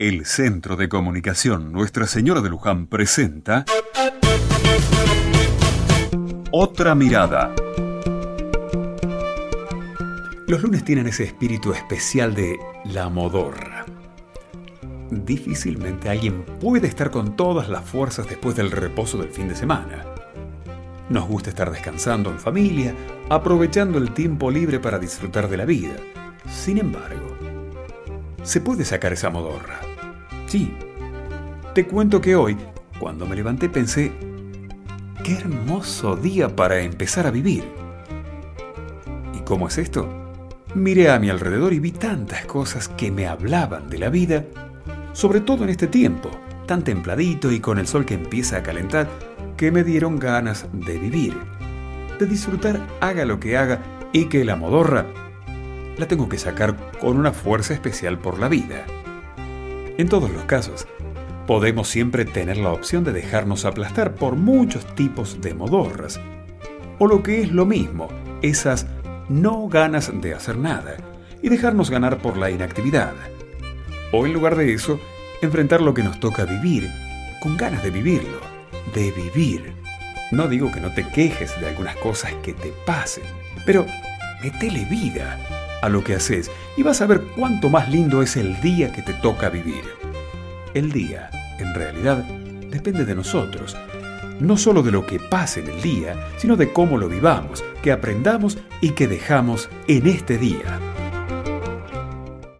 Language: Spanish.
El Centro de Comunicación Nuestra Señora de Luján presenta Otra Mirada. Los lunes tienen ese espíritu especial de la modorra. Difícilmente alguien puede estar con todas las fuerzas después del reposo del fin de semana. Nos gusta estar descansando en familia, aprovechando el tiempo libre para disfrutar de la vida. Sin embargo, se puede sacar esa modorra. Sí. Te cuento que hoy, cuando me levanté, pensé, qué hermoso día para empezar a vivir. ¿Y cómo es esto? Miré a mi alrededor y vi tantas cosas que me hablaban de la vida, sobre todo en este tiempo, tan templadito y con el sol que empieza a calentar, que me dieron ganas de vivir, de disfrutar haga lo que haga y que la modorra la tengo que sacar con una fuerza especial por la vida. En todos los casos, podemos siempre tener la opción de dejarnos aplastar por muchos tipos de modorras, o lo que es lo mismo, esas no ganas de hacer nada, y dejarnos ganar por la inactividad. O en lugar de eso, enfrentar lo que nos toca vivir, con ganas de vivirlo de vivir. No digo que no te quejes de algunas cosas que te pasen, pero metele vida a lo que haces y vas a ver cuánto más lindo es el día que te toca vivir. El día, en realidad, depende de nosotros. No solo de lo que pase en el día, sino de cómo lo vivamos, que aprendamos y que dejamos en este día.